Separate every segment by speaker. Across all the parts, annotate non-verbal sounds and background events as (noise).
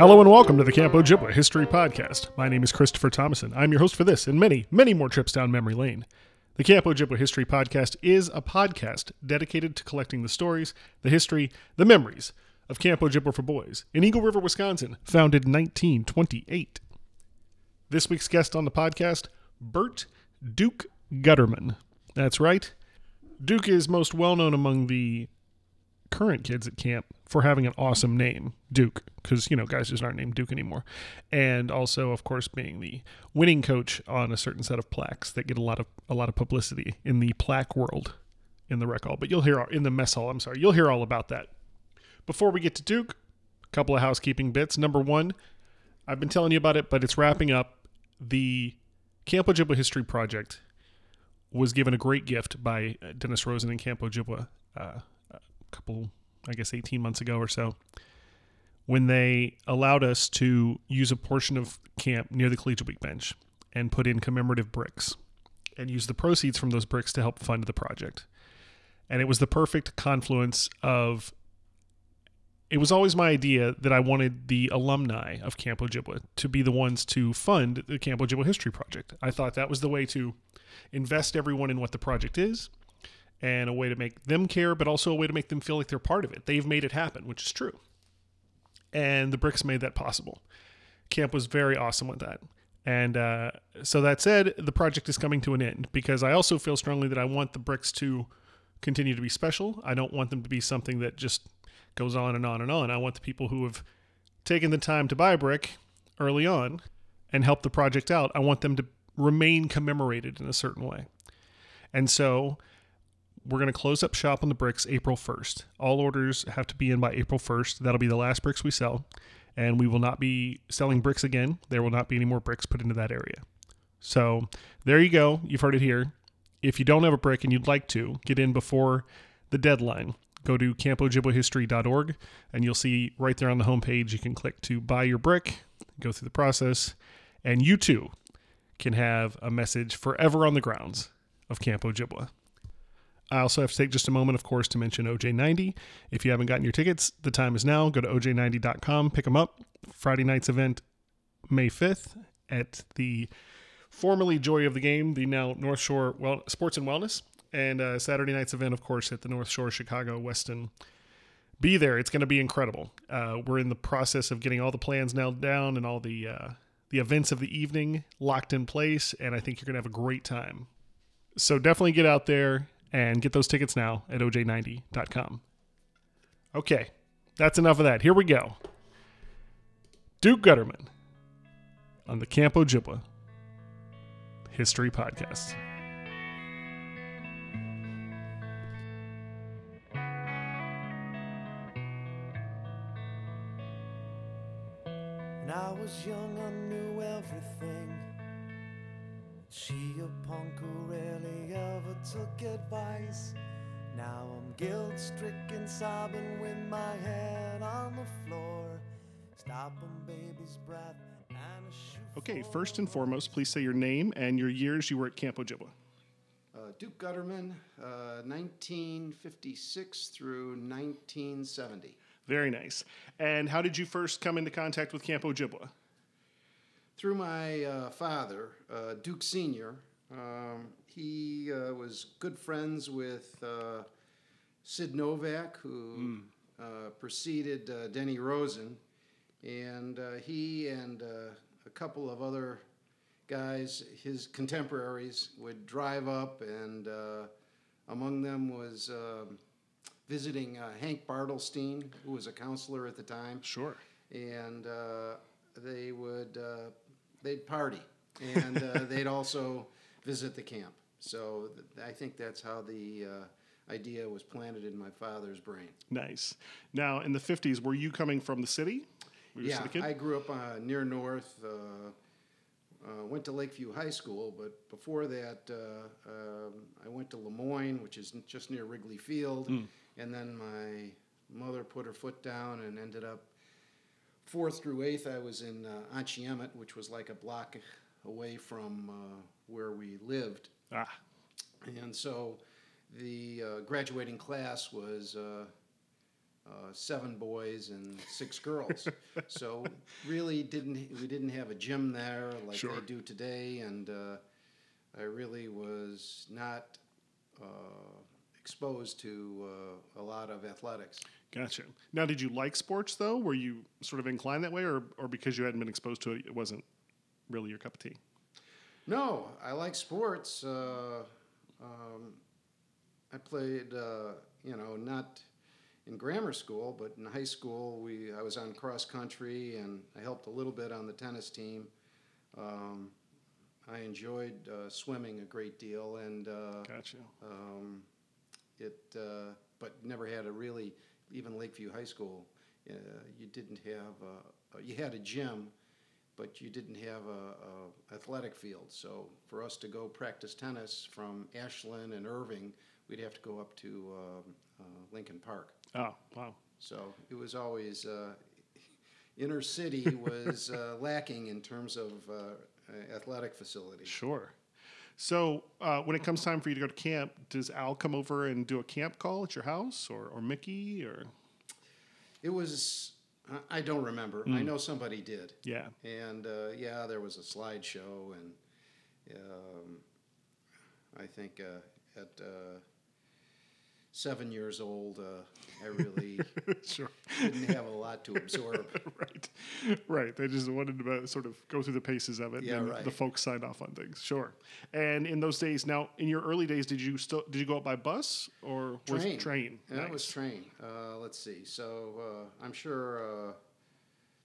Speaker 1: Hello and welcome to the Camp Ojibwa History Podcast. My name is Christopher Thomason. I'm your host for this and many, many more trips down memory lane. The Camp Ojibwa History Podcast is a podcast dedicated to collecting the stories, the history, the memories of Camp Ojibwa for Boys in Eagle River, Wisconsin, founded in 1928. This week's guest on the podcast, Burt Duke Gutterman. That's right. Duke is most well known among the current kids at camp for having an awesome name, Duke, because you know guys just aren't named Duke anymore, and also of course being the winning coach on a certain set of plaques that get a lot of a lot of publicity in the plaque world in the rec hall. But you'll hear in the mess hall. I'm sorry, you'll hear all about that. Before we get to Duke, a couple of housekeeping bits. Number one, I've been telling you about it, but it's wrapping up. The Camp Ojibwa History Project was given a great gift by Dennis Rosen and Camp Ojibwa. Uh, couple, I guess, 18 months ago or so, when they allowed us to use a portion of camp near the Collegiate Week bench and put in commemorative bricks and use the proceeds from those bricks to help fund the project. And it was the perfect confluence of. It was always my idea that I wanted the alumni of Camp Ojibwa to be the ones to fund the Camp Ojibwa History Project. I thought that was the way to invest everyone in what the project is and a way to make them care, but also a way to make them feel like they're part of it. They've made it happen, which is true. And the bricks made that possible. Camp was very awesome with that. And uh, so that said, the project is coming to an end because I also feel strongly that I want the bricks to continue to be special. I don't want them to be something that just goes on and on and on. I want the people who have taken the time to buy a brick early on and help the project out, I want them to remain commemorated in a certain way. And so we're going to close up shop on the bricks April 1st. All orders have to be in by April 1st. That'll be the last bricks we sell. And we will not be selling bricks again. There will not be any more bricks put into that area. So there you go. You've heard it here. If you don't have a brick and you'd like to, get in before the deadline. Go to campojibwahistory.org and you'll see right there on the homepage you can click to buy your brick, go through the process, and you too can have a message forever on the grounds of Camp Ojibwa. I also have to take just a moment, of course, to mention OJ90. If you haven't gotten your tickets, the time is now. Go to OJ90.com, pick them up. Friday night's event, May 5th, at the formerly Joy of the Game, the now North Shore well, Sports and Wellness. And uh, Saturday night's event, of course, at the North Shore Chicago Westin. Be there. It's going to be incredible. Uh, we're in the process of getting all the plans nailed down and all the uh, the events of the evening locked in place, and I think you're going to have a great time. So definitely get out there and get those tickets now at oj90.com. Okay, that's enough of that. Here we go. Duke Gutterman on the Camp Ojibwa History Podcast.
Speaker 2: When I was young, I knew everything. She a punk who ever took advice. Now I'm guilt stricken, sobbing with my head on the floor. Stopping baby's breath and a shoe.
Speaker 1: Okay, first and foremost, please say your name and your years you were at Camp Ojibwa.
Speaker 3: Uh, Duke Gutterman, uh, 1956 through 1970.
Speaker 1: Very nice. And how did you first come into contact with Camp Ojibwa?
Speaker 3: Through my uh, father, uh, Duke Sr., um, he uh, was good friends with uh, Sid Novak, who uh, preceded uh, Denny Rosen. And uh, he and uh, a couple of other guys, his contemporaries, would drive up, and uh, among them was um visiting uh, Hank Bartelstein, who was a counselor at the time
Speaker 1: Sure.
Speaker 3: and uh, they would uh, they'd party, and uh, they'd also visit the camp. So th- I think that's how the uh, idea was planted in my father's brain.
Speaker 1: Nice. Now, in the 50s, were you coming from the city? Were you a
Speaker 3: yeah? I grew up uh, near North. Uh, uh, went to Lakeview High School, but before that, uh, um, I went to Lemoyne, which is just near Wrigley Field.
Speaker 1: Hmm.
Speaker 3: And then my mother put her foot down and ended up fourth through eighth. I was in uh, Anshe Emet, which was like a block away from uh, where we lived.
Speaker 1: Ah,
Speaker 3: And so the uh, graduating class was uh, uh, seven boys and six girls. (laughs) so really didn't we didn't have a gym there like
Speaker 1: Sure.
Speaker 3: they do today, and uh, I really was not uh, exposed to uh, a lot of athletics.
Speaker 1: gotcha. Now, did you like sports though? Were you sort of inclined that way, or or because you hadn't been exposed to it, it wasn't really your cup of tea?
Speaker 3: No, I like sports. Uh, um, I played, uh, you know, not in grammar school, but in high school, we I was on cross country and I helped a little bit on the tennis team. Um, I enjoyed uh, swimming a great deal, and uh,
Speaker 1: Gotcha.
Speaker 3: um, it, uh, but never had a really even Lakeview High School. Uh, you didn't have a, a- you had a gym, but you didn't have a, a athletic field. So for us to go practice tennis from Ashland and Irving, we'd have to go up to um, uh, Lincoln Park.
Speaker 1: Oh, wow.
Speaker 3: So it was always uh, inner city (laughs) was uh, lacking in terms of uh, athletic facilities.
Speaker 1: Sure. So, uh, when it comes time for you to go to camp, does Al come over and do a camp call at your house, or, or Mickey, or
Speaker 3: It was I- don't remember. I know somebody did.
Speaker 1: yeah,
Speaker 3: And uh, yeah, there was a slideshow, and um, I think uh, at uh, seven years old, uh, I really (laughs)
Speaker 1: sure,
Speaker 3: didn't have a lot to absorb. (laughs)
Speaker 1: right, right. They just wanted to uh, sort of go through the paces of it.
Speaker 3: Yeah,
Speaker 1: and
Speaker 3: right.
Speaker 1: The folks signed off on things. Sure. And in those days, now in your early days, did you still did you go out by bus or was
Speaker 3: Train.
Speaker 1: it train?
Speaker 3: That was train. Uh, let's see. So uh, I'm sure uh,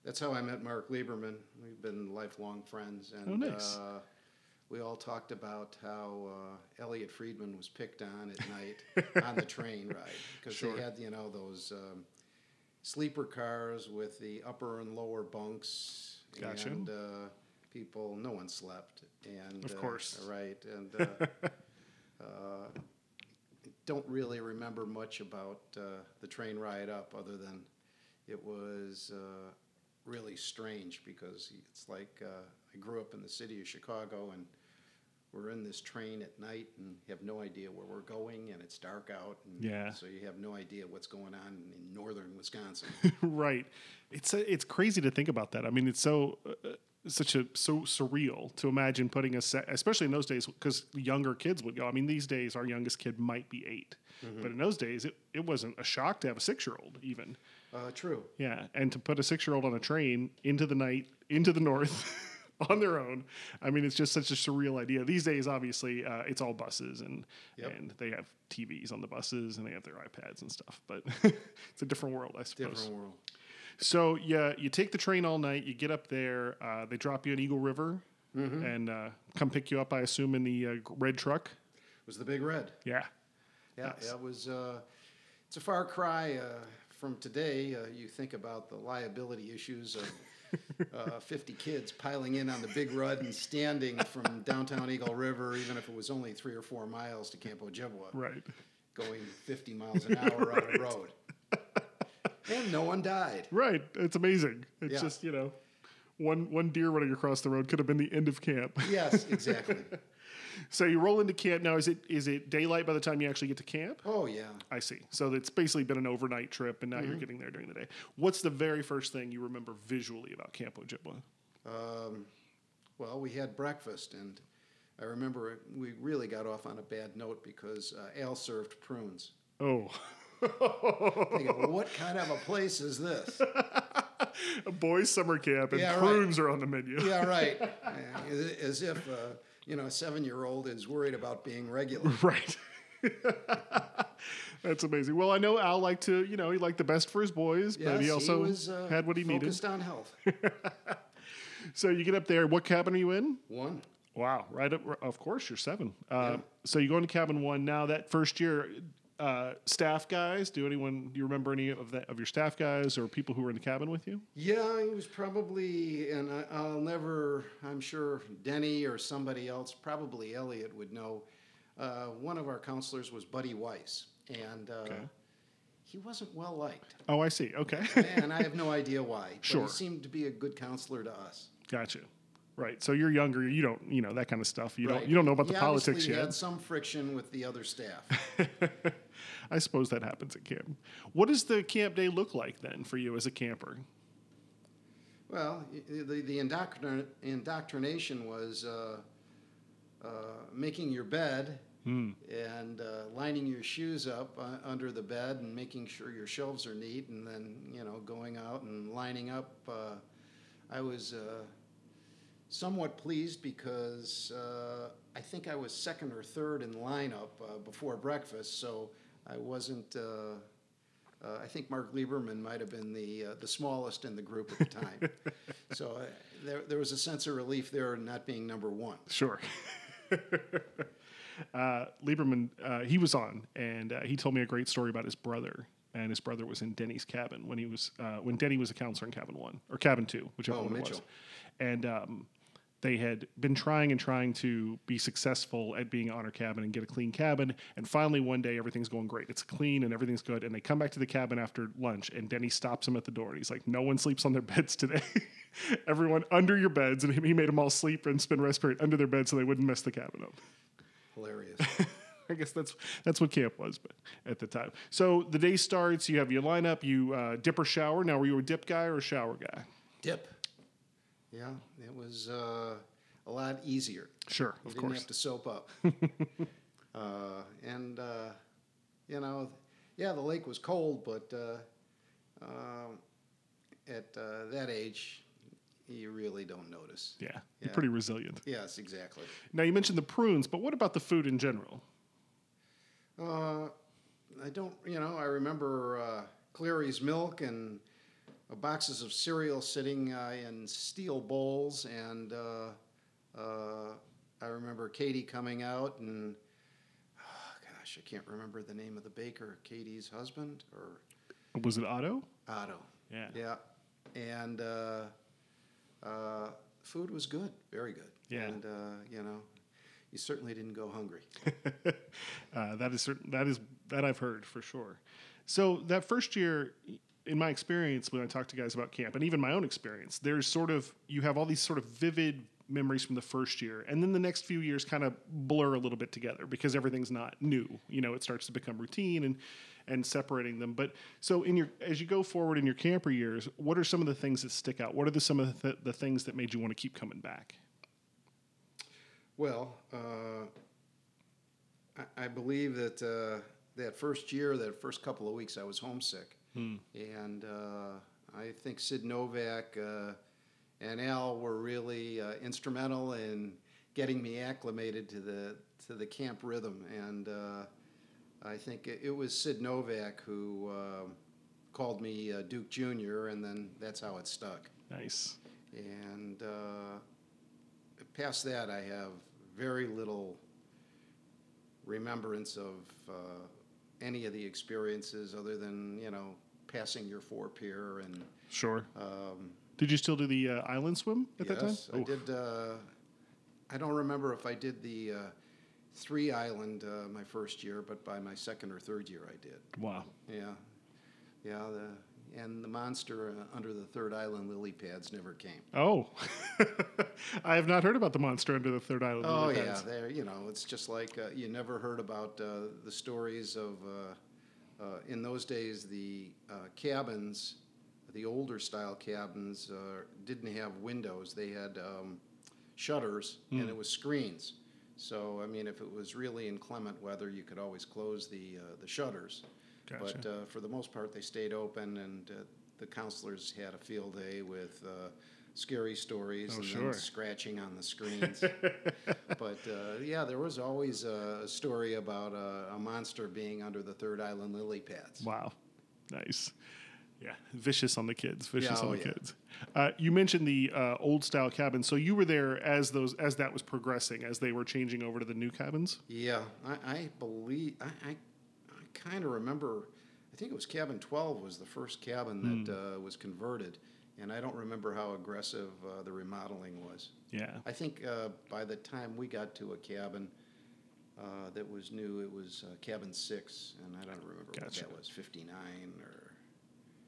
Speaker 3: that's how I met Mark Lieberman. We've been lifelong friends, and
Speaker 1: Oh, nice.
Speaker 3: We all talked about how uh, Elliot Friedman was picked on at night (laughs) on the train ride because
Speaker 1: Sure.
Speaker 3: they had you know those um, sleeper cars with the upper and lower bunks,
Speaker 1: Gotcha.
Speaker 3: and uh, people. No one slept, and
Speaker 1: Of
Speaker 3: uh,
Speaker 1: course.
Speaker 3: right, and. Uh, (laughs) uh, don't really remember much about uh, the train ride up, other than it was uh, really strange because it's like uh, I grew up in the city of Chicago and we're in this train at night and have no idea where we're going and it's dark out and
Speaker 1: Yeah.
Speaker 3: so you have no idea what's going on in northern Wisconsin. (laughs)
Speaker 1: right. It's uh, it's crazy to think about that. I mean, it's so uh, such a so surreal to imagine putting a set, especially in those days, because younger kids would go. I mean, these days our youngest kid might be 8 but in those days it, it wasn't a shock to have a six year old even.
Speaker 3: uh, true.
Speaker 1: Yeah, and to put a six year old on a train into the night into the north. (laughs) (laughs) On their own, I mean, it's just such a surreal idea. These days, obviously, uh, it's all buses, and
Speaker 3: Yep.
Speaker 1: and they have TVs on the buses, and they have their iPads and stuff. But (laughs) it's a different world, I suppose.
Speaker 3: Different world.
Speaker 1: So yeah, you take the train all night. You get up there. Uh, they drop you in Eagle River and uh, come pick you up. I assume in the uh, red truck.
Speaker 3: It was the Big Red.
Speaker 1: Yeah,
Speaker 3: Yeah,
Speaker 1: Nice.
Speaker 3: yeah, it was. Uh, it's a far cry uh, from today. Uh, you think about the liability issues of (laughs) uh, 50 kids piling in on the big red and standing from downtown Eagle River, even if it was only three or four miles to Camp Ojibwa,
Speaker 1: right.
Speaker 3: going 50 miles an hour on the (laughs) road. And no one died.
Speaker 1: Right. It's amazing. It's
Speaker 3: Yeah.
Speaker 1: just you know, one one deer running across the road could have been the end of camp.
Speaker 3: Yes, exactly. (laughs)
Speaker 1: so you roll into camp now. Is it is it daylight by the time you actually get to camp?
Speaker 3: Oh, yeah.
Speaker 1: I see. So it's basically been an overnight trip, and now you're getting there during the day. What's the very first thing you remember visually about Camp Ojibwa?
Speaker 3: Um, well, we had breakfast, and I remember we really got off on a bad note because uh, Al served prunes.
Speaker 1: Oh,
Speaker 3: Thinking, (laughs) what kind of a place is this? (laughs)
Speaker 1: a boys' summer camp, and
Speaker 3: Yeah, right.
Speaker 1: prunes are on the menu.
Speaker 3: Yeah, right. (laughs) As as if uh, you know a seven-year-old is worried about being regular. (laughs)
Speaker 1: Right. (laughs) That's amazing. Well, I know Al liked to, you know, he liked the best for his boys, but he also
Speaker 3: was, uh,
Speaker 1: had what he needed.
Speaker 3: Focused on health. (laughs)
Speaker 1: So you get up there. What cabin are you in?
Speaker 3: One.
Speaker 1: Wow, right up. Of course, you're seven. Uh,
Speaker 3: Yeah.
Speaker 1: So you go into cabin one. Now that first year, uh, staff guys? Do anyone do you remember any of that of your staff guys or people who were in the cabin with you?
Speaker 3: Yeah, he was probably, and I, I'll never, I'm sure Denny or somebody else, probably Elliot would know. Uh, one of our counselors was Buddy Weiss, and uh,
Speaker 1: Okay.
Speaker 3: he wasn't well liked.
Speaker 1: Oh, I see. Okay,
Speaker 3: and I have no idea why. But
Speaker 1: Sure.
Speaker 3: he seemed to be a good counselor to us.
Speaker 1: gotcha. Right. So you're younger. You don't you know that kind of stuff. You
Speaker 3: Right.
Speaker 1: don't you don't know about
Speaker 3: He
Speaker 1: the politics yet.
Speaker 3: had some friction with the other staff. (laughs)
Speaker 1: I suppose that happens at camp. What does the camp day look like then for you as a camper?
Speaker 3: Well, the, the indoctrin- indoctrination was uh, uh, making your bed and uh, lining your shoes up uh, under the bed and making sure your shelves are neat and then, you know, going out and lining up. Uh, I was uh, somewhat pleased because uh, I think I was second or third in lineup uh, before breakfast, so I wasn't. Uh, uh, I think Mark Lieberman might have been the uh, the smallest in the group at the time, (laughs) so uh, there there was a sense of relief there not being number one.
Speaker 1: Sure. (laughs) uh, Lieberman, uh, he was on, and uh, he told me a great story about his brother. And his brother was in Denny's cabin when he was uh, when Denny was a counselor in cabin one or cabin two, whichever
Speaker 3: Oh,
Speaker 1: one it was.
Speaker 3: Mitchell.
Speaker 1: And um, they had been trying and trying to be successful at being on honor cabin and get a clean cabin. And finally, one day, everything's going great. It's clean and everything's good. And they come back to the cabin after lunch, and Denny stops them at the door. And he's like, "No one sleeps on their (laughs) beds today. (laughs) Everyone under your beds." And he made them all sleep and spin respirate under their beds so they wouldn't mess the cabin up.
Speaker 3: Hilarious. (laughs)
Speaker 1: I guess that's that's what camp was, but at the time. So the day starts. You have your lineup. You uh, dip or shower. Now, were you a dip guy or a shower guy?
Speaker 3: Dip. Yeah, it was uh, a lot easier.
Speaker 1: Sure,
Speaker 3: You
Speaker 1: of
Speaker 3: didn't
Speaker 1: course.
Speaker 3: have to soap up. (laughs) uh, and, uh, you know, yeah, the lake was cold, but uh, um at uh, that age, you really don't notice.
Speaker 1: Yeah,
Speaker 3: Yeah.
Speaker 1: you're pretty resilient.
Speaker 3: Yes, exactly.
Speaker 1: Now you mentioned the prunes, but what about the food in general?
Speaker 3: Uh, I don't, you know, I remember uh, Cleary's milk and boxes of cereal sitting uh, in steel bowls, and uh, uh, I remember Katie coming out and, oh, gosh, I can't remember the name of the baker, Katie's husband or
Speaker 1: Was it Otto?
Speaker 3: Otto.
Speaker 1: Yeah.
Speaker 3: Yeah, and uh, uh, food was good, very good.
Speaker 1: Yeah.
Speaker 3: and uh, you know, you certainly didn't go hungry. (laughs)
Speaker 1: Uh, that is certain. That is that I've heard for sure. So that first year, in my experience, when I talk to guys about camp, and even my own experience, there's sort of you have all these sort of vivid memories from the first year, and then the next few years kind of blur a little bit together because everything's not new. You know, it starts to become routine and and separating them. But so in your as you go forward in your camper years, what are some of the things that stick out? What are the some of the, the things that made you want to keep coming back?
Speaker 3: Well, uh, I, I believe that uh, that first year, that first couple of weeks, I was homesick, and uh, I think Sid Novak uh, and Al were really uh, instrumental in getting me acclimated to the to the camp rhythm, and uh, I think it, it was Sid Novak who uh, called me uh, Duke Junior, and then that's how it stuck.
Speaker 1: Nice.
Speaker 3: And uh, past that, I have very little remembrance of uh, any of the experiences other than, you know, passing your four pier and.
Speaker 1: Sure.
Speaker 3: Um,
Speaker 1: Did you still do the uh, island swim at that time?
Speaker 3: yes, I
Speaker 1: Oh,
Speaker 3: did. Uh, I don't remember if I did the uh, three island uh, my first year, but by my second or third year, I did.
Speaker 1: Wow.
Speaker 3: Yeah, yeah. The, and the monster uh, under the third island lily pads never came.
Speaker 1: Oh, (laughs) I have not heard about the monster under the third island.
Speaker 3: Oh
Speaker 1: lily
Speaker 3: yeah, there. You know, it's just like uh, you never heard about uh, the stories of. Uh, in those days, the uh, cabins, the older style cabins, uh, didn't have windows. They had um, shutters, and it was screens. So I mean, if it was really inclement weather, you could always close the uh, the shutters.
Speaker 1: Gotcha.
Speaker 3: But uh, for the most part, they stayed open, and uh, the counselors had a field day with uh, scary stories
Speaker 1: Oh,
Speaker 3: and
Speaker 1: sure.
Speaker 3: then scratching on the screens. (laughs) but uh, yeah, there was always a, story about a, a monster being under the third island lily pads.
Speaker 1: Wow, nice. Yeah, vicious on the kids. Vicious
Speaker 3: Yeah,
Speaker 1: on
Speaker 3: oh,
Speaker 1: the
Speaker 3: yeah.
Speaker 1: kids. Uh, you mentioned the uh, old style cabin, so you were there as those as that was progressing, as they were changing over to the new cabins.
Speaker 3: Yeah, I, I believe I, I I kind of remember. I think it was cabin 12 was the first cabin that uh, was converted, and I don't remember how aggressive uh, the remodeling was.
Speaker 1: Yeah.
Speaker 3: I think uh, by the time we got to a cabin uh, that was new, it was uh, cabin six, and I don't remember
Speaker 1: Gotcha.
Speaker 3: what that was, 59 or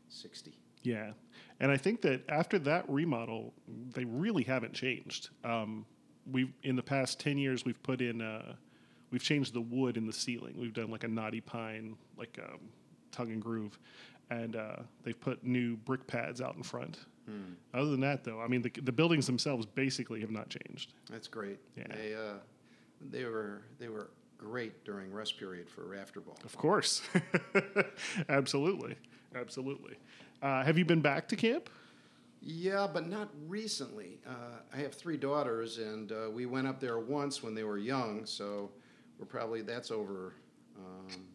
Speaker 3: 60.
Speaker 1: Yeah, and I think that after that remodel, they really haven't changed. Um, we've in the past ten years, we've put in, uh, we've changed the wood in the ceiling. We've done like a knotty pine, like um, tongue and groove, and uh, they've put new brick pads out in front. Other than that, though, I mean, the, the buildings themselves basically have not changed.
Speaker 3: That's great.
Speaker 1: Yeah.
Speaker 3: They, uh, they were they were great during rest period for rafter ball.
Speaker 1: Of course, (laughs) absolutely, absolutely. Uh, have you been back to camp?
Speaker 3: Yeah, but not recently. Uh, I have three daughters, and uh, we went up there once when they were young, so we're probably that's over um,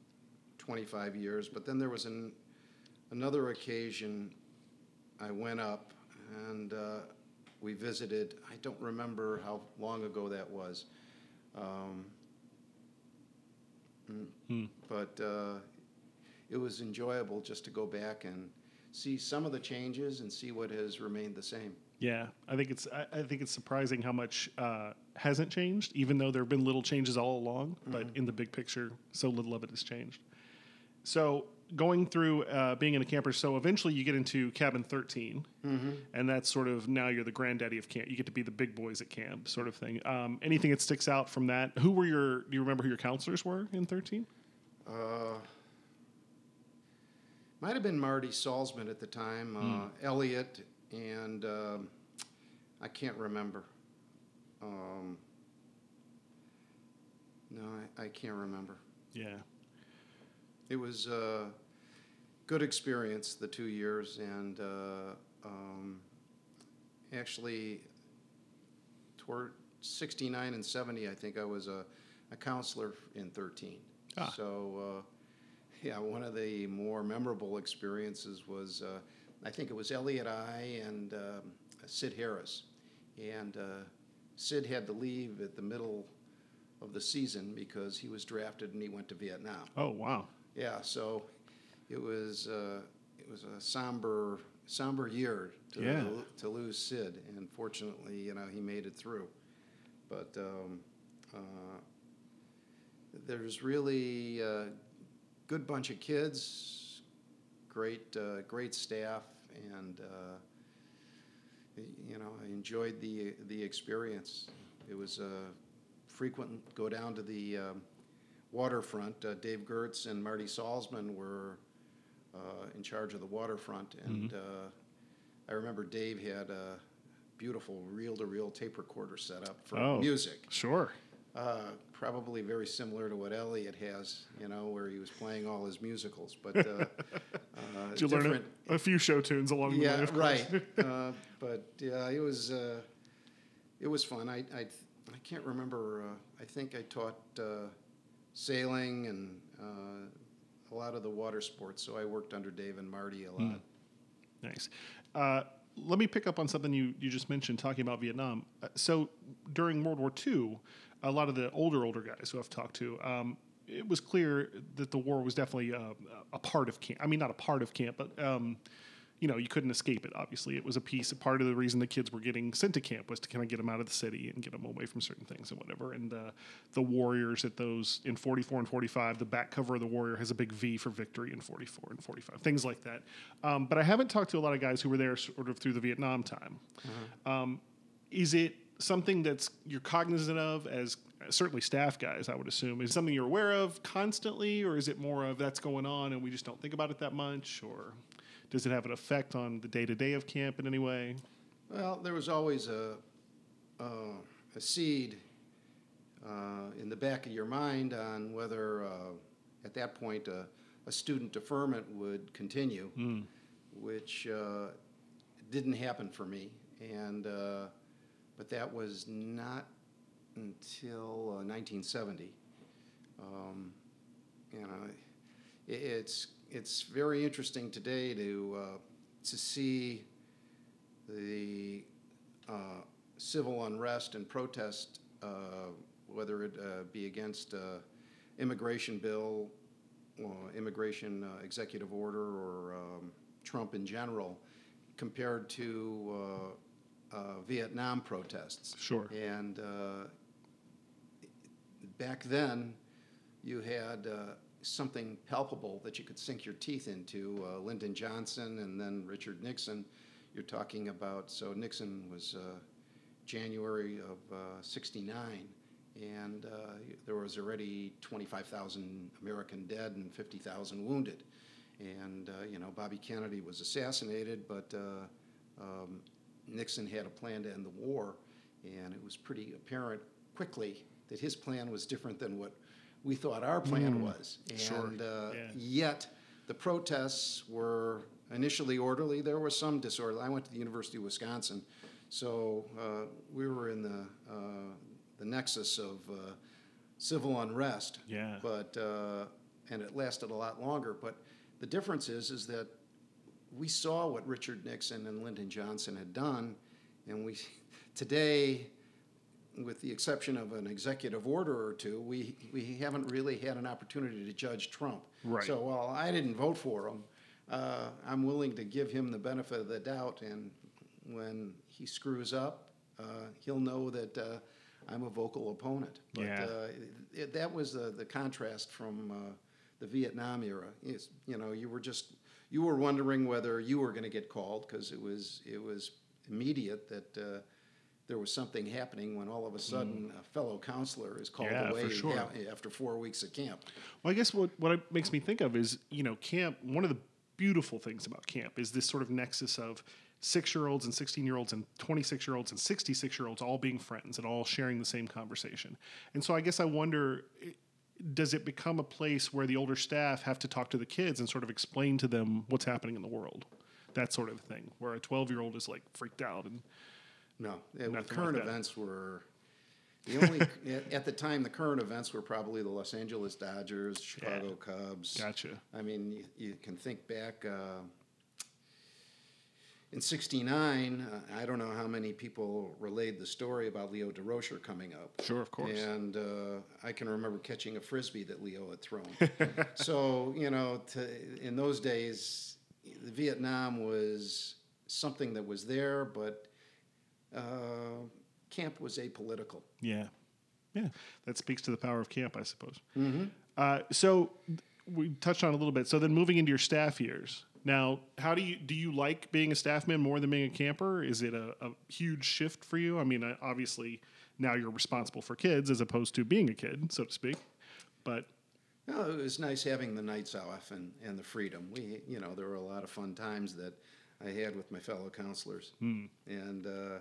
Speaker 3: 25 years. But then there was an, another occasion I went up and uh, we visited. I don't remember how long ago that was. Um, mm,
Speaker 1: Hmm.
Speaker 3: But uh, it was enjoyable just to go back and see some of the changes and see what has remained the same.
Speaker 1: Yeah, I think it's I, I think it's surprising how much uh, hasn't changed, even though there have been little changes all along. But in the big picture, so little of it has changed. So going through uh, being in a camper, so eventually you get into cabin 13 and that's sort of now you're the granddaddy of camp. You get to be the big boys at camp, sort of thing. Um, anything that sticks out from that? Who were your? Do you remember who your counselors were in thirteen?
Speaker 3: Uh, might have been Marty Salzman at the time, uh, Elliot, and um, I can't remember. Um, no, I, I can't remember.
Speaker 1: Yeah,
Speaker 3: It was a good experience, the two years, and uh, um, actually, toward 69 and 70, I think I was a, a counselor in 13.
Speaker 1: Ah.
Speaker 3: So, uh, yeah, one of the more memorable experiences was uh, I think it was Elliot I and um, Sid Harris. And uh, Sid had to leave at the middle of the season because he was drafted and he went to Vietnam.
Speaker 1: Oh wow.
Speaker 3: Yeah, so it was uh, it was a somber somber year to
Speaker 1: Yeah.
Speaker 3: to lose Sid, and fortunately, you know, he made it through. But um, uh, there's really a good bunch of kids, great uh, great staff, and uh, you know, I enjoyed the the experience. It was a frequent go down to the um, waterfront. Uh, Dave Gertz and Marty Salzman were uh, in charge of the waterfront, and uh, I remember Dave had a beautiful reel-to-reel tape recorder set up for
Speaker 1: Oh.
Speaker 3: music.
Speaker 1: Sure.
Speaker 3: Uh, probably very similar to what Elliot has, you know, where he was playing all his musicals, but uh, (laughs) uh,
Speaker 1: Did you learn
Speaker 3: different.
Speaker 1: a, a few show tunes along the way?
Speaker 3: Yeah, right. (laughs) uh, but yeah, it was uh, it was fun. I I, I can't remember. Uh, I think I taught uh, sailing and uh, a lot of the water sports. So I worked under Dave and Marty a lot.
Speaker 1: Nice. Uh, let me pick up on something you, you just mentioned talking about Vietnam. Uh, so during World War II, a lot of the older older guys who I've talked to, um, it was clear that the war was definitely uh, a part of camp. I mean, not a part of camp, but um, you know, you couldn't escape it. Obviously, it was a piece. Part of the reason the kids were getting sent to camp was to kind of get them out of the city and get them away from certain things and whatever. And uh, the warriors at those in 44 and 45, the back cover of the warrior has a big V for victory in 44 and 45, things like that. Um, but I haven't talked to a lot of guys who were there sort of through the Vietnam time. Um, is it something that's you're cognizant of as certainly staff guys? I would assume is it something you're aware of constantly, or is it more of that's going on and we just don't think about it that much, or does it have an effect on the day to day of camp in any way?
Speaker 3: Well, there was always a uh, a seed uh, in the back of your mind on whether, uh, at that point, a, a student deferment would continue, which uh, didn't happen for me, and uh, but that was not until uh, 1970. Um, you know, i- it's it's very interesting today to uh, to see the uh, civil unrest and protest, uh, whether it uh, be against uh, immigration bill immigration uh, executive order or um, Trump in general compared to uh, uh, Vietnam protests.
Speaker 1: Sure.
Speaker 3: And uh, back then, you had uh, something palpable that you could sink your teeth into. Uh, Lyndon Johnson and then Richard Nixon. You're talking about, so Nixon was uh, January of '69, and uh, there was already 25,000 American dead and 50,000 wounded. And, uh, you know, Bobby Kennedy was assassinated, but uh, um, Nixon had a plan to end the war, and it was pretty apparent quickly that his plan was different than what we thought our plan was. And
Speaker 1: sure,
Speaker 3: uh,
Speaker 1: yeah.
Speaker 3: yet the protests were initially orderly. There was some disorder. I went to the University of Wisconsin, so uh, we were in the uh, the nexus of uh, civil unrest.
Speaker 1: Yeah.
Speaker 3: But uh, and it lasted a lot longer. But the difference is is that we saw what Richard Nixon and Lyndon Johnson had done, and we (laughs) today, with the exception of an executive order or two, we we haven't really had an opportunity to judge Trump.
Speaker 1: Right.
Speaker 3: So while I didn't vote for him, uh, I'm willing to give him the benefit of the doubt, and when he screws up, uh, he'll know that. Uh, I'm a vocal opponent, but
Speaker 1: Yeah.
Speaker 3: uh, it, that was the, the contrast from uh, the Vietnam era. It's, you know, you were just you were wondering whether you were going to get called because it was it was immediate that uh, there was something happening when all of a sudden a fellow counselor is called
Speaker 1: Mm. Yeah,
Speaker 3: away
Speaker 1: sure.
Speaker 3: a- after four weeks of camp.
Speaker 1: Well, I guess what what it makes me think of is you know camp. One of the beautiful things about camp is this sort of nexus of six year olds and sixteen year olds and twenty six year olds and sixty six year olds all being friends and all sharing the same conversation. And so I guess I wonder. Does it become a place where the older staff have to talk to the kids and sort of explain to them what's happening in the world? That sort of thing, where a 12 year old is like freaked out. And
Speaker 3: No, uh,
Speaker 1: Nothing
Speaker 3: the
Speaker 1: like
Speaker 3: current events were the only (laughs) at, the time. The current events were probably the Los Angeles Dodgers, Chicago Cubs.
Speaker 1: gotcha.
Speaker 3: I mean, you, you can think back uh, in '69. Uh, I don't know how many people relayed the story about Leo Durocher coming up.
Speaker 1: Sure, of course.
Speaker 3: And uh, I can remember catching a frisbee that Leo had thrown. (laughs) so you know, to, in those days, the Vietnam was something that was there, but uh, camp was apolitical.
Speaker 1: Yeah, yeah, that speaks to the power of camp, I suppose. Uh, so we touched on a little bit. So then, moving into your staff years. Now, how do you do? You like being a staff man more than being a camper? Is it a, a huge shift for you? I mean, obviously now you're responsible for kids as opposed to being a kid, so to speak. But
Speaker 3: No, it was nice having the nights off and, and the freedom. We, you know, there were a lot of fun times that I had with my fellow counselors, and uh,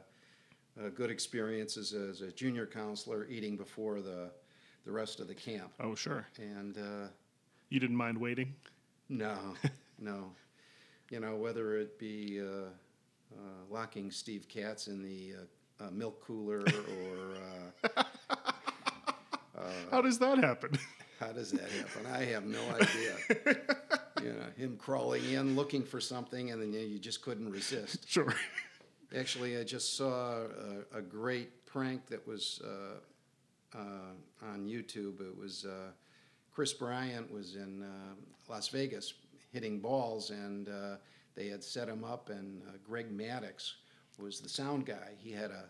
Speaker 3: uh, good experiences as a junior counselor, eating before the the rest of the camp.
Speaker 1: oh, sure,
Speaker 3: And uh,
Speaker 1: you didn't mind waiting.
Speaker 3: no, (laughs) no, you know, whether it be uh, uh, locking Steve Katz in the uh, uh, milk cooler or uh,
Speaker 1: How does that happen?
Speaker 3: How does that happen? I have no idea. (laughs) you know, him crawling in looking for something, and then you, know, you just couldn't resist.
Speaker 1: sure.
Speaker 3: Actually, I just saw a, a great prank that was uh, uh, on YouTube. It was uh, Kris Bryant was in uh, Las Vegas hitting balls, and uh, they had set him up, and uh, Greg Maddux was the sound guy. He had a,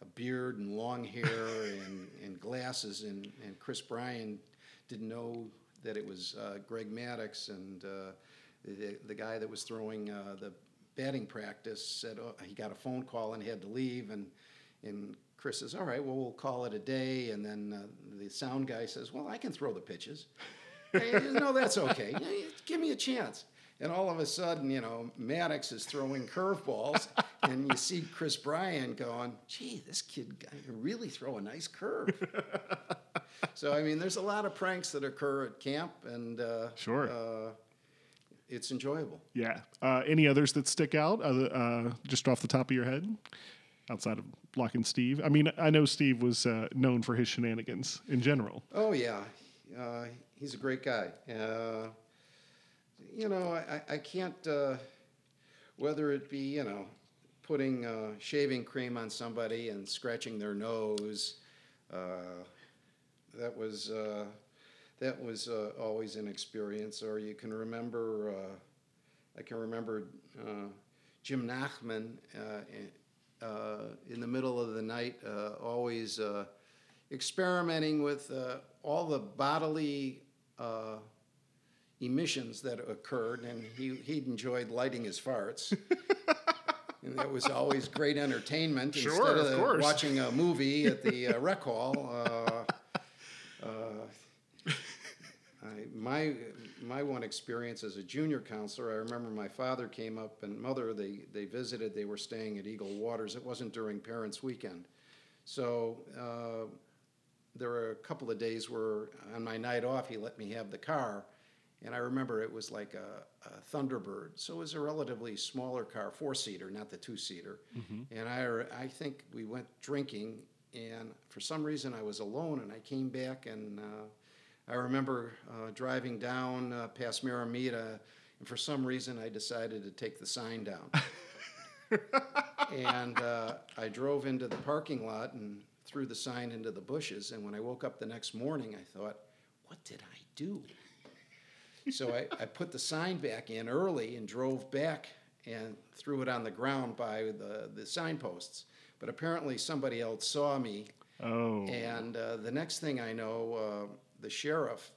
Speaker 3: a beard and long hair and, and glasses, and, and Kris Bryant didn't know that it was Greg Maddux, and the, the guy that was throwing the batting practice said oh, he got a phone call and had to leave, and and Kris says, "All right, well we'll call it a day." And then uh, the sound guy says, "Well, I can throw the pitches." (laughs) Says, no, that's okay. Give me a chance. And all of a sudden, you know, Maddux is throwing curveballs, (laughs) and you see Kris Bryan going, "Gee, this kid can really throw a nice curve." (laughs) so I mean, there's a lot of pranks that occur at camp, and uh,
Speaker 1: Sure.
Speaker 3: uh, it's enjoyable.
Speaker 1: Yeah. Uh, any others that stick out, other, uh, just off the top of your head, outside of Lock and Steve? I mean, I know Steve was uh, known for his shenanigans in general.
Speaker 3: Oh yeah, uh, he's a great guy. Uh, you know, I, I can't. Uh, whether it be you know, putting uh, shaving cream on somebody and scratching their nose, uh, that was uh, that was uh, always an experience. Or you can remember, uh, I can remember uh, Jim Nachman uh, in, uh, in the middle of the night, uh, always uh, experimenting with uh, all the bodily uh, emissions that occurred, and he, he enjoyed lighting his farts. (laughs) and that was always great entertainment
Speaker 1: Sure,
Speaker 3: instead
Speaker 1: of
Speaker 3: of, watching a movie at the uh, rec hall. Uh, I, my my one experience as a junior counselor, I remember my father came up and mother they they visited. They were staying at Eagle Waters. It wasn't during Parents' Weekend, so. Uh, there were a couple of days where on my night off he let me have the car and i remember it was like a, a thunderbird so it was a relatively smaller car four seater not the two seater and I, I think we went drinking and for some reason i was alone and i came back and uh, i remember uh, driving down uh, past maramita and for some reason i decided to take the sign down (laughs) and uh, I drove into the parking lot and threw the sign into the bushes. And when I woke up the next morning, I thought, what did I do? so I, I put the sign back in early and drove back and threw it on the ground by the, the signposts. But apparently somebody else saw me.
Speaker 1: Oh.
Speaker 3: And uh, the next thing I know, uh, the sheriff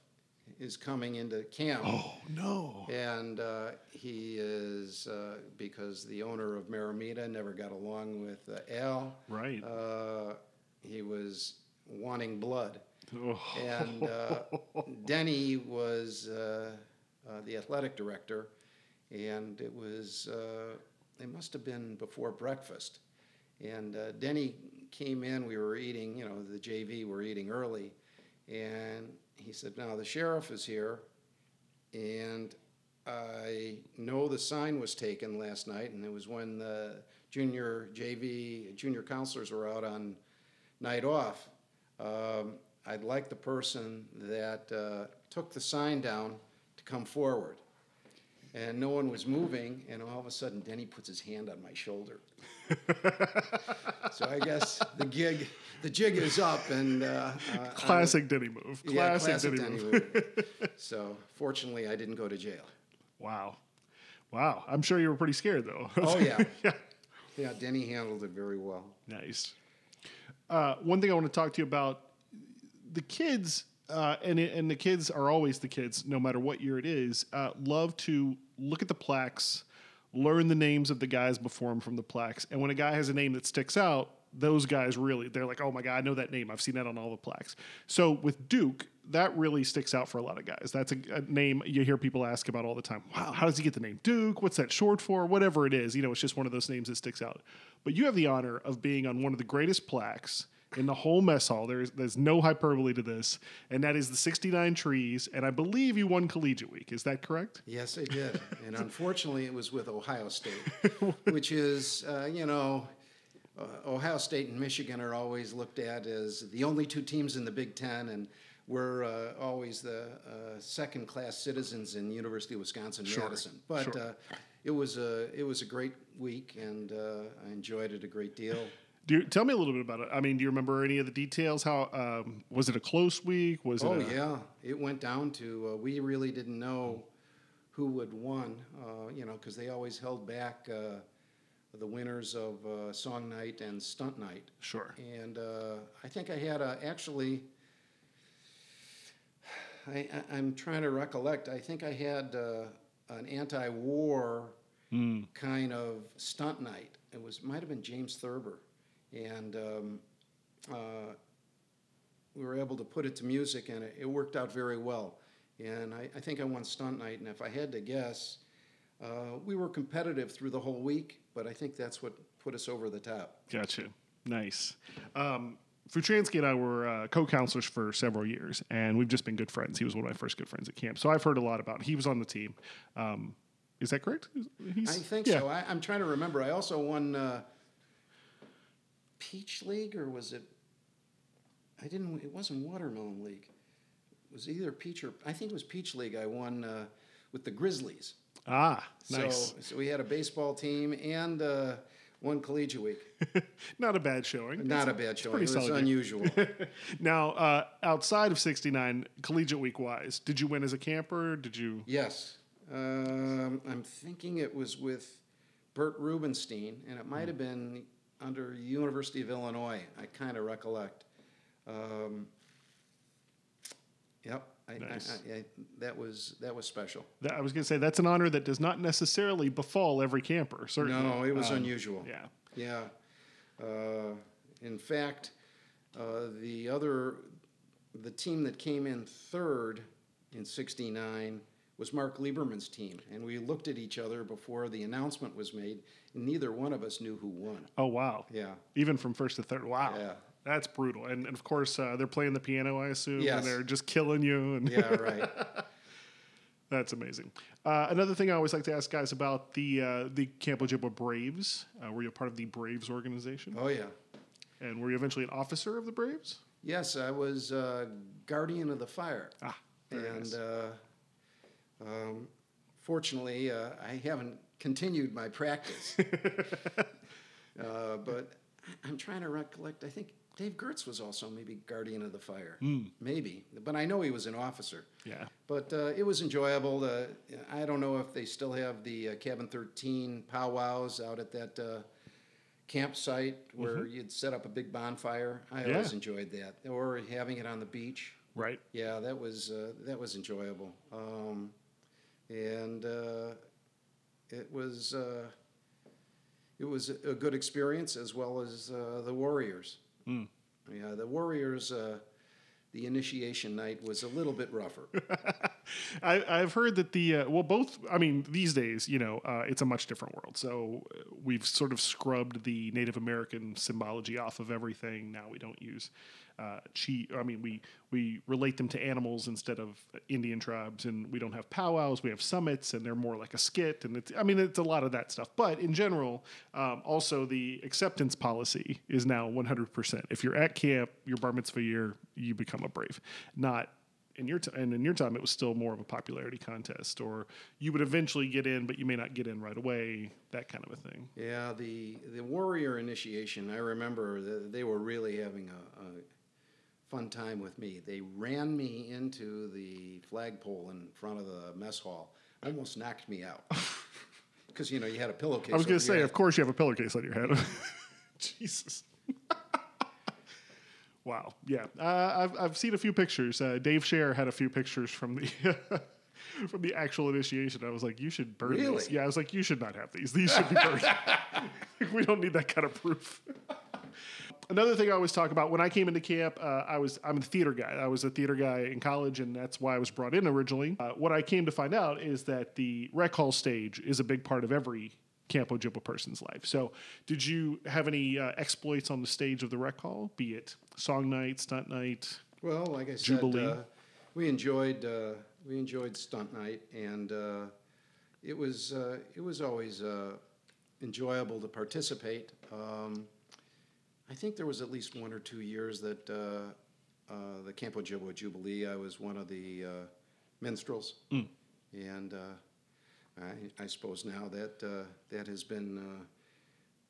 Speaker 3: is coming into camp.
Speaker 1: Oh no.
Speaker 3: And uh, he is, uh, because the owner of Maramita never got along with uh, Al,
Speaker 1: Right.
Speaker 3: uh, he was wanting blood.
Speaker 1: Oh.
Speaker 3: And uh, (laughs) Denny was uh, uh, the athletic director, and it was, uh, it must have been before breakfast. And uh, Denny came in, we were eating, you know, the JV were eating early, and he said, Now the sheriff is here, and I know the sign was taken last night, and it was when the junior JV, junior counselors were out on night off. Um, I'd like the person that uh, took the sign down to come forward. And no one was moving, and all of a sudden Denny puts his hand on my shoulder. (laughs) so I guess the gig, the jig is up, and uh, uh,
Speaker 1: Classic Denny move.
Speaker 3: yeah,
Speaker 1: Classic,
Speaker 3: classic
Speaker 1: Denny,
Speaker 3: Denny
Speaker 1: move.
Speaker 3: move. (laughs) so fortunately, I didn't go to jail.
Speaker 1: Wow. Wow. I'm sure you were pretty scared though.
Speaker 3: Oh yeah, (laughs)
Speaker 1: yeah.
Speaker 3: yeah. Denny handled it very well.
Speaker 1: Nice. Uh, one thing I want to talk to you about the kids, uh, and and the kids are always the kids, no matter what year it is. Uh, love to look at the plaques, learn the names of the guys before him from the plaques, and when a guy has a name that sticks out, those guys really they're like, oh my god, I know that name. I've seen that on all the plaques. So with Duke, that really sticks out for a lot of guys. That's a, a name you hear people ask about all the time. Wow, how does he get the name Duke? What's that short for? Whatever it is, you know, it's just one of those names that sticks out. But you have the honor of being on one of the greatest plaques in the whole mess hall. There's there's no hyperbole to this, and that is the 69 trees. And I believe you won Collegiate Week. Is that correct?
Speaker 3: Yes, I did. (laughs) and unfortunately, it was with Ohio State, (laughs) which is, uh, you know, uh, Ohio State and Michigan are always looked at as the only two teams in the Big Ten, and we're uh, always the uh, second-class citizens in University of Wisconsin Madison. But
Speaker 1: sure.
Speaker 3: uh, it was a it was a great week, and uh, I enjoyed it a great deal.
Speaker 1: Do you, tell me a little bit about it. I mean, do you remember any of the details? How um, was it a close week? Was
Speaker 3: Oh
Speaker 1: it? a-
Speaker 3: yeah, it went down to uh, we really didn't know who would won, uh, you know, because they always held back uh, the winners of uh, song night and stunt night.
Speaker 1: Sure.
Speaker 3: And uh, I think I had a, actually, I, I, I'm trying to recollect. I think I had uh, an anti-war kind of stunt night. It was might have been James Thurber, and um, uh, we were able to put it to music, and it, it worked out very well. And I, I think I won stunt night. And if I had to guess, uh, we were competitive through the whole week, but I think that's what put us over the top.
Speaker 1: Gotcha. Nice. Um, Futransky and I were uh, co-counselors for several years, and we've just been good friends. He was one of my first good friends at camp, so I've heard a lot about. He was on the team. Um, is that correct? He's,
Speaker 3: I think
Speaker 1: yeah.
Speaker 3: so. I, I'm trying to remember. I also won uh, Peach League, or was it? I didn't. It wasn't Watermelon League. It was either Peach or I think it was Peach League. I won uh, with the Grizzlies.
Speaker 1: Ah, nice.
Speaker 3: So, so we had a baseball team, and uh, one collegiate week. (laughs)
Speaker 1: Not a bad showing.
Speaker 3: Not a bad showing.
Speaker 1: pretty
Speaker 3: It was unusual. (laughs)
Speaker 1: Now, uh, outside of 69, collegiate week wise, did you win as a camper? Did you?
Speaker 3: yes. Um, I'm thinking it was with Bert Rubenstein, and it might have been under University of Illinois. I kind of recollect. Um, yep. I,
Speaker 1: Nice.
Speaker 3: I, I, that was that was special.
Speaker 1: that- I was going to say that's an honor that does not necessarily befall every camper. Certainly.
Speaker 3: No, it was
Speaker 1: Um,
Speaker 3: unusual.
Speaker 1: Yeah.
Speaker 3: Yeah. Uh, in fact, uh, the other, the team that came in third in '69 was Mark Lieberman's team, and we looked at each other before the announcement was made, and neither one of us knew who won.
Speaker 1: Oh wow.
Speaker 3: Yeah.
Speaker 1: Even from first to third. Wow.
Speaker 3: Yeah.
Speaker 1: That's brutal. And, and of course, uh, they're playing the piano, I assume,
Speaker 3: Yes.
Speaker 1: and they're just killing you. And
Speaker 3: Yeah. Right. (laughs)
Speaker 1: That's amazing. Uh, another thing I always like to ask guys about the uh, the Camp Ojibwa Braves. Uh, were you a part of the Braves organization?
Speaker 3: oh yeah.
Speaker 1: And were you eventually an officer of the Braves?
Speaker 3: Yes, I was uh, guardian of the fire.
Speaker 1: Ah, very
Speaker 3: and
Speaker 1: nice.
Speaker 3: Uh, um, fortunately, uh, I haven't continued my practice. (laughs) uh, but I'm trying to recollect. I think Dave Gertz was also maybe guardian of the fire. Maybe, but I know he was an officer.
Speaker 1: Yeah.
Speaker 3: But uh, it was enjoyable. To, I don't know if they still have the uh, Cabin 13 powwows out at that uh, campsite where you'd set up a big bonfire. I always enjoyed that. Or having it on the beach.
Speaker 1: Right.
Speaker 3: Yeah, that was uh, that was enjoyable, um, and uh, it was uh, it was a good experience as well as uh, the Warriors.
Speaker 1: Mm.
Speaker 3: Yeah, the Warriors. Uh, the initiation night was a little bit rougher. (laughs)
Speaker 1: I, I've heard that the uh, well, both. I mean, these days, you know, uh, it's a much different world. So we've sort of scrubbed the Native American symbology off of everything. Now we don't use uh, chi. I mean, we we relate them to animals instead of Indian tribes, and we don't have powwows. We have summits, and they're more like a skit. And it's. I mean, it's a lot of that stuff. But in general, um, also the acceptance policy is now 100%. If you're at camp, your bar mitzvah year, you become a brave. Not in your time, and in your time, it was still more of a popularity contest, or you would eventually get in, but you may not get in right away. That kind of a thing.
Speaker 3: Yeah, the the warrior initiation. I remember that they were really having a, a fun time with me. They ran me into the flagpole in front of the mess hall. Almost knocked me out (laughs) because you know you had a pillowcase.
Speaker 1: I was going to say,
Speaker 3: your
Speaker 1: of course, you have a pillowcase on your head. (laughs) Jesus. (laughs) wow. Yeah, uh, I've I've seen a few pictures. Uh, Dave Scher had a few pictures from the. From the actual initiation, I was like, "You should burn these." Yeah, I was like, "You should not have these. These should be burned. we don't need that kind of proof." Another thing I always talk about when I came into camp, uh, I was I'm a theater guy. I was a theater guy in college, and that's why I was brought in originally. Uh, what I came to find out is that the rec hall stage is a big part of every Camp Ojibwa person's life. So, did you have any uh, exploits on the stage of the rec hall? Be it song night, stunt night?
Speaker 3: Well, like I said,
Speaker 1: Jubilee.
Speaker 3: uh, we enjoyed uh, we enjoyed stunt night, and uh, it was uh, it was always uh, enjoyable to participate. Um, I think there was at least one or two years that uh, uh, the Camp Ojibwa Jubilee, I was one of the uh, minstrels, and uh, I, I suppose now that uh, that has been uh,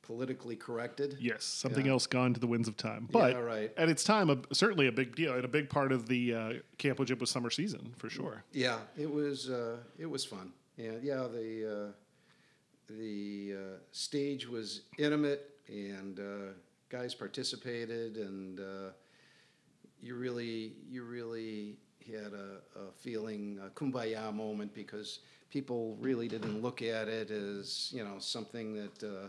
Speaker 3: politically corrected.
Speaker 1: Yes, something
Speaker 3: Yeah.
Speaker 1: else gone to the winds of time. But
Speaker 3: Yeah, right.
Speaker 1: at its time, a, certainly a big deal and a big part of the uh, Camp Ojibwa summer season for sure.
Speaker 3: Yeah, it was uh, it was fun. And yeah, the uh, the uh, stage was intimate, and uh, guys participated, and uh, you really you really had a, a feeling a kumbaya moment because people really didn't look at it as you know something that uh,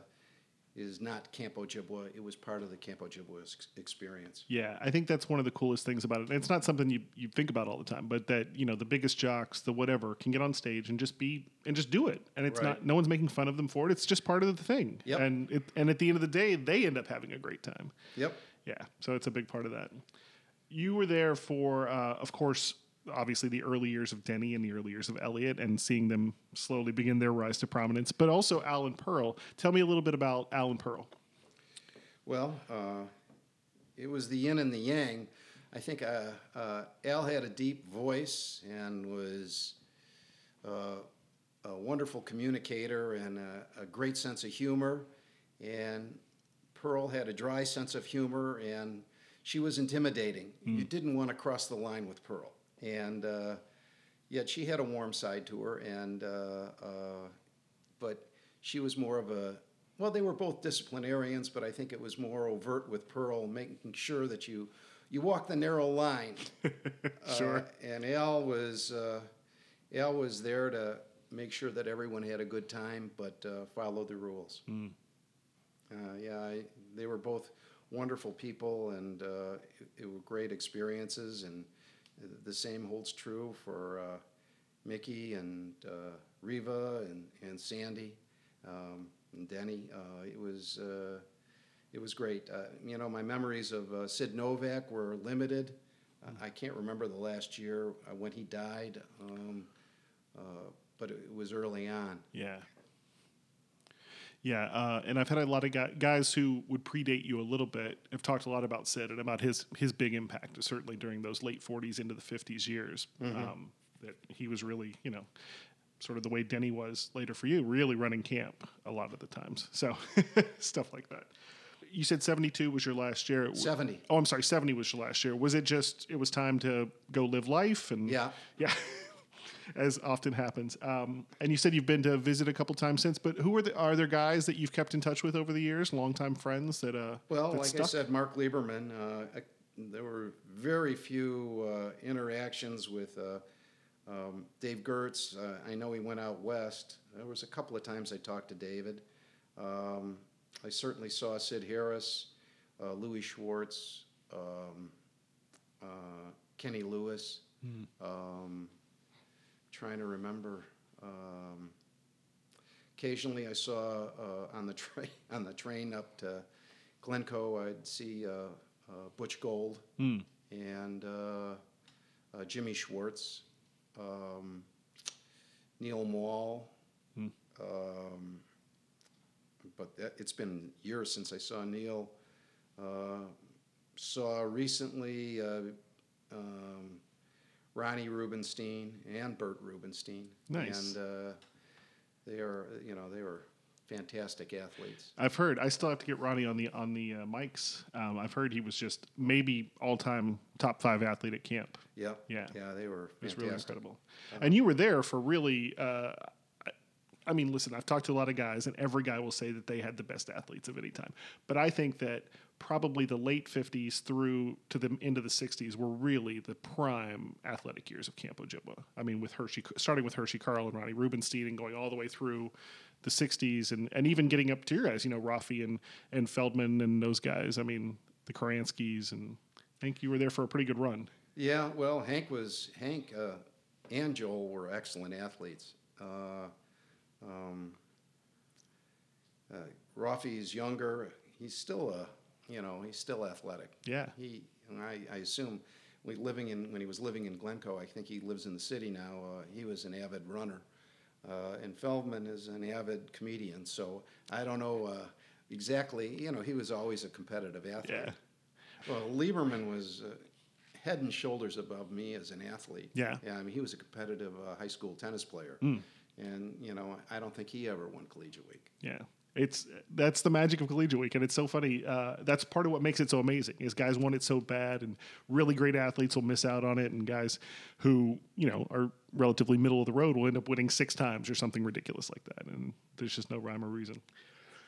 Speaker 3: is not Camp Ojibwa. It was part of the Camp Ojibwa ex- experience.
Speaker 1: Yeah, I think that's one of the coolest things about it. And it's not something you, you think about all the time, but that you know the biggest jocks, the whatever, can get on stage and just be and just do it, and it's
Speaker 3: Right.
Speaker 1: not no one's making fun of them for it. It's just part of the thing.
Speaker 3: Yep.
Speaker 1: And it, and at the end of the day, they end up having a great time.
Speaker 3: Yep.
Speaker 1: Yeah, so it's a big part of that. You were there for, uh, of course, obviously the early years of Denny and the early years of Elliot, and seeing them slowly begin their rise to prominence. But also Alan Pearl. Tell me a little bit about Alan Pearl.
Speaker 3: Well, uh, it was the yin and the yang. I think uh, uh, Al had a deep voice and was uh, a wonderful communicator and a, a great sense of humor. and Pearl had a dry sense of humor, and she was intimidating. You didn't want to cross the line with Pearl, and uh, yet she had a warm side to her, and uh, uh, but she was more of a well, they were both disciplinarians, but I think it was more overt with Pearl, making sure that you you walk the narrow line. (laughs)
Speaker 1: Sure.
Speaker 3: Uh, and Al was uh, Al was there to make sure that everyone had a good time, but uh, followed the rules.
Speaker 1: Mm.
Speaker 3: Uh, yeah, I, they were both wonderful people, and uh, it, it were great experiences. And the same holds true for uh, Mickey and uh, Riva and, and Sandy um, and Denny. Uh, it was uh, it was great. Uh, you know, my memories of uh, Sid Novak were limited. Uh, I can't remember the last year when he died, um, uh, but it was early on.
Speaker 1: Yeah. Yeah, uh, and I've had a lot of guys who would predate you a little bit have talked a lot about Sid and about his his big impact, certainly during those late 40s into the 50s years. Um, that he was really, you know, sort of the way Denny was later for you, really running camp a lot of the times. So (laughs) stuff like that. You said 72 was your last year.
Speaker 3: 70.
Speaker 1: Oh, I'm sorry, 70 was your last year. Was it just it was time to go live life and
Speaker 3: Yeah. (laughs)
Speaker 1: yeah, as often happens. Um, and you said you've been to visit a couple times since. But who are the, are there guys that you've kept in touch with over the years, longtime friends that uh
Speaker 3: Well,
Speaker 1: that
Speaker 3: like I
Speaker 1: stuck?
Speaker 3: said, Mark Lieberman, uh, I, there were very few uh, interactions with uh, um, Dave Gertz. Uh, I know he went out west. There was a couple of times I talked to David. Um, I certainly saw Sid Harris, uh, Louis Schwartz, um, uh, Kenny Lewis. Um, trying to remember. Um, occasionally, I saw uh, on the (laughs) train on the train up to Glencoe, I'd see uh, uh, Butch Gold
Speaker 1: Hmm.
Speaker 3: and uh, uh, Jimmy Schwartz, um, Neil Mall.
Speaker 1: Hmm.
Speaker 3: Um, but that, it's been years since I saw Neil. Uh, saw recently uh, um, Ronnie Rubenstein and Bert Rubenstein.
Speaker 1: Nice.
Speaker 3: And uh, they are, you know, they were fantastic athletes.
Speaker 1: I've heard. I still have to get Ronnie on the on the uh, mics. Um, I've heard he was just maybe all time top five athlete at camp.
Speaker 3: Yep.
Speaker 1: Yeah.
Speaker 3: Yeah, they were
Speaker 1: It was really incredible. And you were there for really. Uh, I mean, listen, I've talked to a lot of guys, and every guy will say that they had the best athletes of any time. But I think that probably the late 50s through to the end of the 60s were really the prime athletic years of Camp Ojibwa. I mean, with Hershey, starting with Hershey Carl and Ronnie Rubenstein and going all the way through the 60s and, and even getting up to your guys, you know, Rafi and, and Feldman and those guys. I mean, the Koranskis, and I think you were there for a pretty good run.
Speaker 3: Yeah, well, Hank was Hank uh, and Joel were excellent athletes. Uh, um, uh, Rafi's younger. He's still a, you know, he's still athletic.
Speaker 1: Yeah.
Speaker 3: He, and I, I assume, we living in when he was living in Glencoe. I think he lives in the city now. Uh, he was an avid runner, uh, and Feldman is an avid comedian. So I don't know uh, exactly. You know, he was always a competitive athlete.
Speaker 1: Yeah.
Speaker 3: Well, Lieberman was uh, head and shoulders above me as an athlete.
Speaker 1: Yeah.
Speaker 3: Yeah, I mean, he was a competitive uh, high school tennis player. And, you know, I don't think he ever won Collegiate Week.
Speaker 1: Yeah. It's that's the magic of collegiate week, and it's so funny. Uh, that's part of what makes it so amazing. Is guys want it so bad, and really great athletes will miss out on it, and guys who you know are relatively middle of the road will end up winning six times or something ridiculous like that, and there's just no rhyme or reason.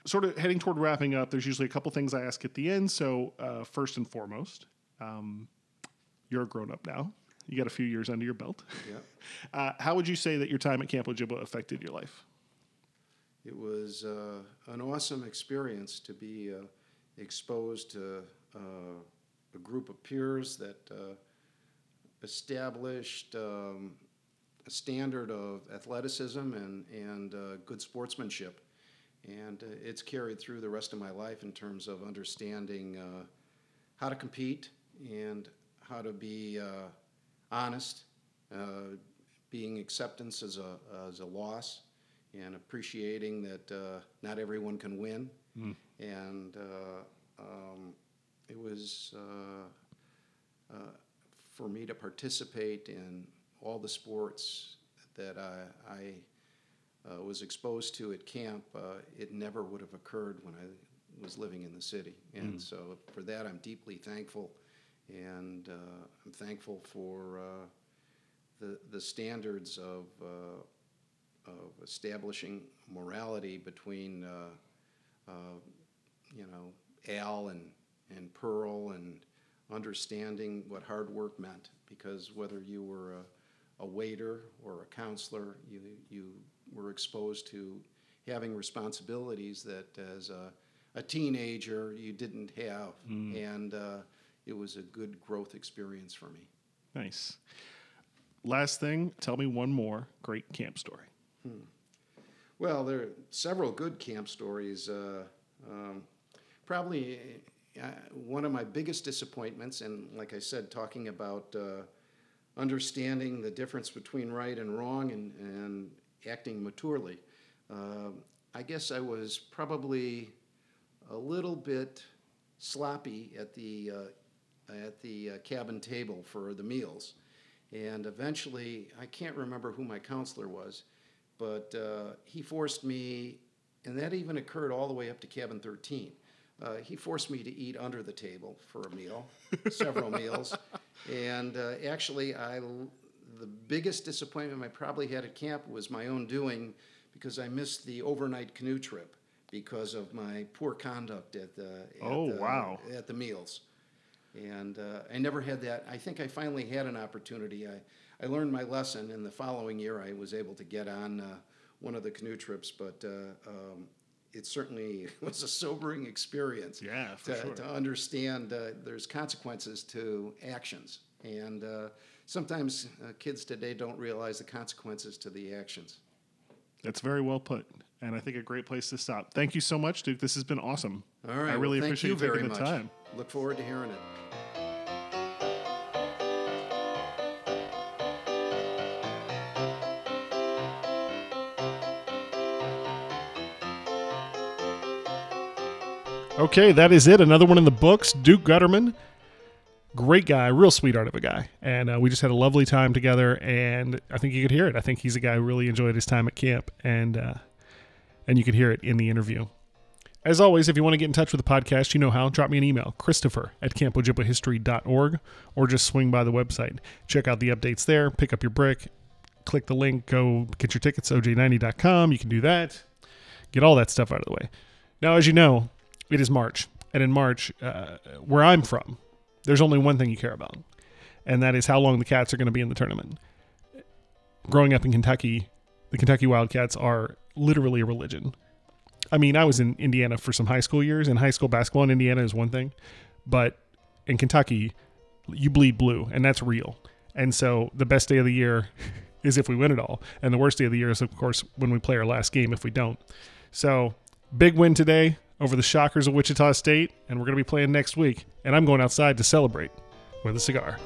Speaker 1: Sort of heading toward wrapping up. There's usually a couple things I ask at the end. So uh, first and foremost, um, you're a grown up now. You got a few years under your belt.
Speaker 3: Yeah. (laughs)
Speaker 1: Uh, how would you say that your time at Camp Ojibwa affected your life?
Speaker 3: It was uh, an awesome experience to be uh, exposed to uh, a group of peers that uh, established um, a standard of athleticism and, and uh, good sportsmanship. And uh, it's carried through the rest of my life in terms of understanding how to compete and how to be honest, being acceptance as a, as a loss, and appreciating that uh, not everyone can win. And uh, um, it was uh, uh, for me to participate in all the sports that I, I uh, was exposed to at camp, uh, it never would have occurred when I was living in the city. And so for that, I'm deeply thankful. And uh, I'm thankful for uh, the, the standards of, uh, of establishing morality between, uh, uh, you know, Al and, and Pearl and understanding what hard work meant. Because whether you were a, a waiter or a counselor, you, you were exposed to having responsibilities that as a, a teenager you didn't have. And uh, it was a good growth experience for me.
Speaker 1: Nice. Last thing, tell me one more great camp story.
Speaker 3: Well, there are several good camp stories. Uh, um, probably uh, one of my biggest disappointments, and like I said, talking about uh, understanding the difference between right and wrong and, and acting maturely. Uh, I guess I was probably a little bit sloppy at the uh, at the uh, cabin table for the meals, and eventually I can't remember who my counselor was, but uh, he forced me, and that even occurred all the way up to cabin 13. Uh, he forced me to eat under the table for a meal, several meals, and uh, actually, I, the biggest disappointment I probably had at camp was my own doing, because I missed the overnight canoe trip because of my poor conduct at the at
Speaker 1: Oh,
Speaker 3: the-
Speaker 1: wow.
Speaker 3: at the meals. And uh, I never had that. I think I finally had an opportunity. I, I learned my lesson, and the following year I was able to get on uh, one of the canoe trips, but uh, um, it certainly (laughs) was a sobering experience
Speaker 1: Yeah, for
Speaker 3: to,
Speaker 1: sure.
Speaker 3: to understand uh, there's consequences to actions. And uh, sometimes uh, kids today don't realize the consequences to the actions.
Speaker 1: That's very well put, and I think a great place to stop. Thank you so much, Duke. This has been awesome.
Speaker 3: All right.
Speaker 1: I really
Speaker 3: well, thank
Speaker 1: appreciate
Speaker 3: you
Speaker 1: you
Speaker 3: very
Speaker 1: taking the
Speaker 3: much.
Speaker 1: time.
Speaker 3: Look forward to hearing it.
Speaker 1: Okay, that is it. Another one in the books. Duke Gutterman, great guy, real sweetheart of a guy, and uh, we just had a lovely time together. And I think you could hear it. I think he's a guy who really enjoyed his time at camp, and uh, and you could hear it in the interview. As always, if you want to get in touch with the podcast, you know how. Drop me an email, Christopher at CampOjibwaHistory.org, or just swing by the website. Check out the updates there. Pick up your brick. Click the link. Go get your tickets, oj90.com. You can do that. Get all that stuff out of the way. Now, as you know, it is March. And in March, uh, where I'm from, there's only one thing you care about, and that is how long the Cats are going to be in the tournament. Growing up in Kentucky, the Kentucky Wildcats are literally a religion. I mean, I was in Indiana for some high school years, and high school basketball in Indiana is one thing, but in Kentucky, you bleed blue, and that's real. And so the best day of the year (laughs) is if we win it all, and the worst day of the year is, of course, when we play our last game if we don't. So big win today over the Shockers of Wichita State, and we're going to be playing next week. And I'm going outside to celebrate with a cigar.